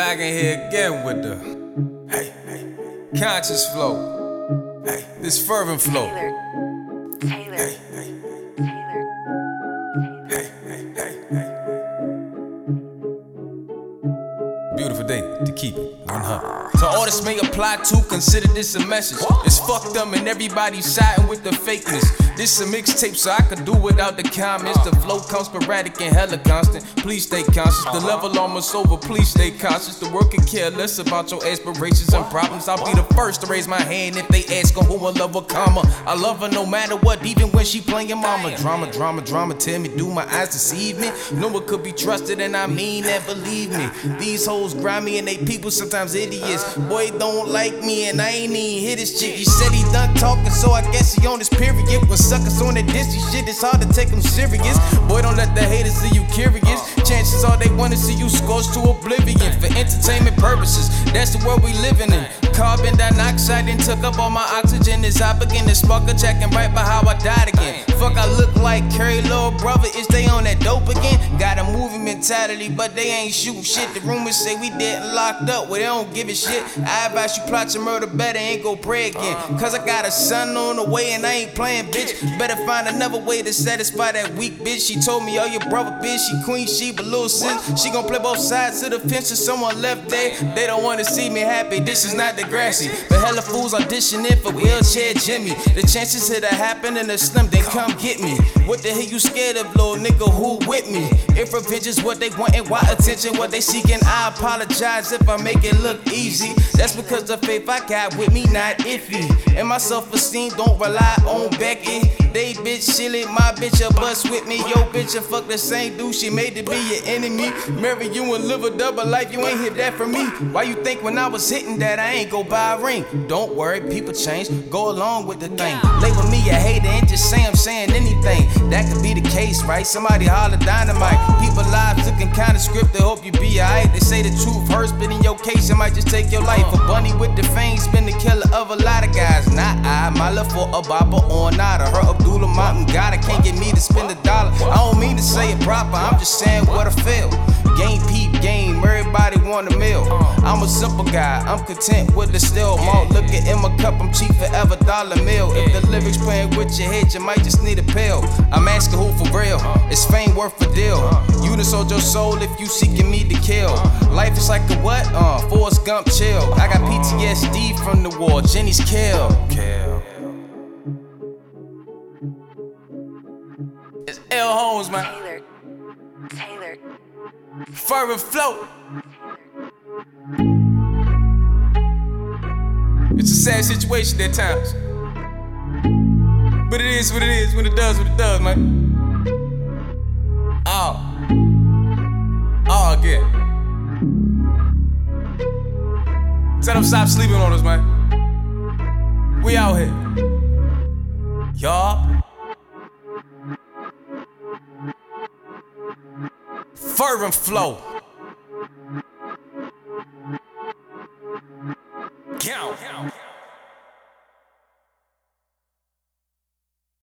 back in here again with the hey, hey, conscious flow. Hey, this fervent flow. Uh-huh. keep it 100. So all this may apply to, consider this a message. It's fucked up and everybody siding with the fakeness. This a mixtape, so I could do without the comments. The flow comes sporadic and hella constant. Please stay conscious. The level almost over. Please stay conscious. The world can care less about your aspirations and problems. I'll be the first to raise my hand if they ask who I love a comma. I love her no matter what, even when she playing mama. Drama, drama, drama. Tell me, do my eyes deceive me? No one could be trusted, and I mean that. Believe me, these hoes grimy and they people sometimes idiots. Boy don't like me, and I ain't even hit his chick. He said he done talking, so I guess he on his period. When suckers on that dissy shit, it's hard to take him serious. Boy, don't let the haters see you curious. Chances are they wanna see you scorched to oblivion for entertainment purposes. That's the world we living in. Carbon dioxide and took up all my oxygen. As I begin to spark a check and right by how I died again. Fuck, I look like Curry, little brother. Is they on that dope again? Got mentality, but they ain't shooting shit. The rumors say we dead and locked up, well, they don't give a shit. I advise you plot your murder better, ain't go pray again. Cause I got a son on the way and I ain't playing, bitch. Better find another way to satisfy that weak bitch. She told me, oh, your brother, bitch, she queen, she but little sis. She gon' play both sides of the fence if someone left there. They don't wanna see me happy, this is not the grassy. But hella fools auditioning for wheelchair Jimmy. The chances of that happen in the slim, then come get me. What the hell you scared of, little nigga? Who with me? If revenge is what they want and why attention what they seeking, I apologize if I make it look easy. That's because the faith I got with me not iffy. And my self-esteem don't rely on Becky. They bitch silly, my bitch a bust with me. Yo, bitch a fuck the same dude, she made to be your enemy. Marry you and live a double life, you ain't hit that for me. Why you think when I was hitting that I ain't go buy a ring? Don't worry, people change, go along with the thing. Label me a hater and just say anything. That could be the case, right? Somebody holler dynamite. People lives looking kinda scripted, hope you be alright. They say the truth hurts, but in your case, it might just take your life. A bunny with the fangs been the killer of a lot of guys. Not I, my love for a baba or nada. Her Abdullah Mountain God, I can't get me to spend a dollar. I don't mean to say it proper, I'm just saying what I feel. Game peep game, everybody want a meal. I'm a simple guy, I'm content with the still malt. Look at in my cup, I'm cheap forever, dollar meal. If the lyrics playing with your head, you might just need a pill. I'm asking who for real, uh. is fame worth a deal? Uh. You done sold your soul if you seeking me to kill. Uh. Life is like a what? Uh, Forrest Gump chill. I got PTSD from the war, Jenny's kill. Kill. It's L. Holmes, man. Taylor. Taylor. Fervent flow. It's a sad situation at times. But it is what it is when it does what it does, man. Oh. Oh, again. Tell them stop sleeping on us, man. We out here. Y'all. Fervent flow.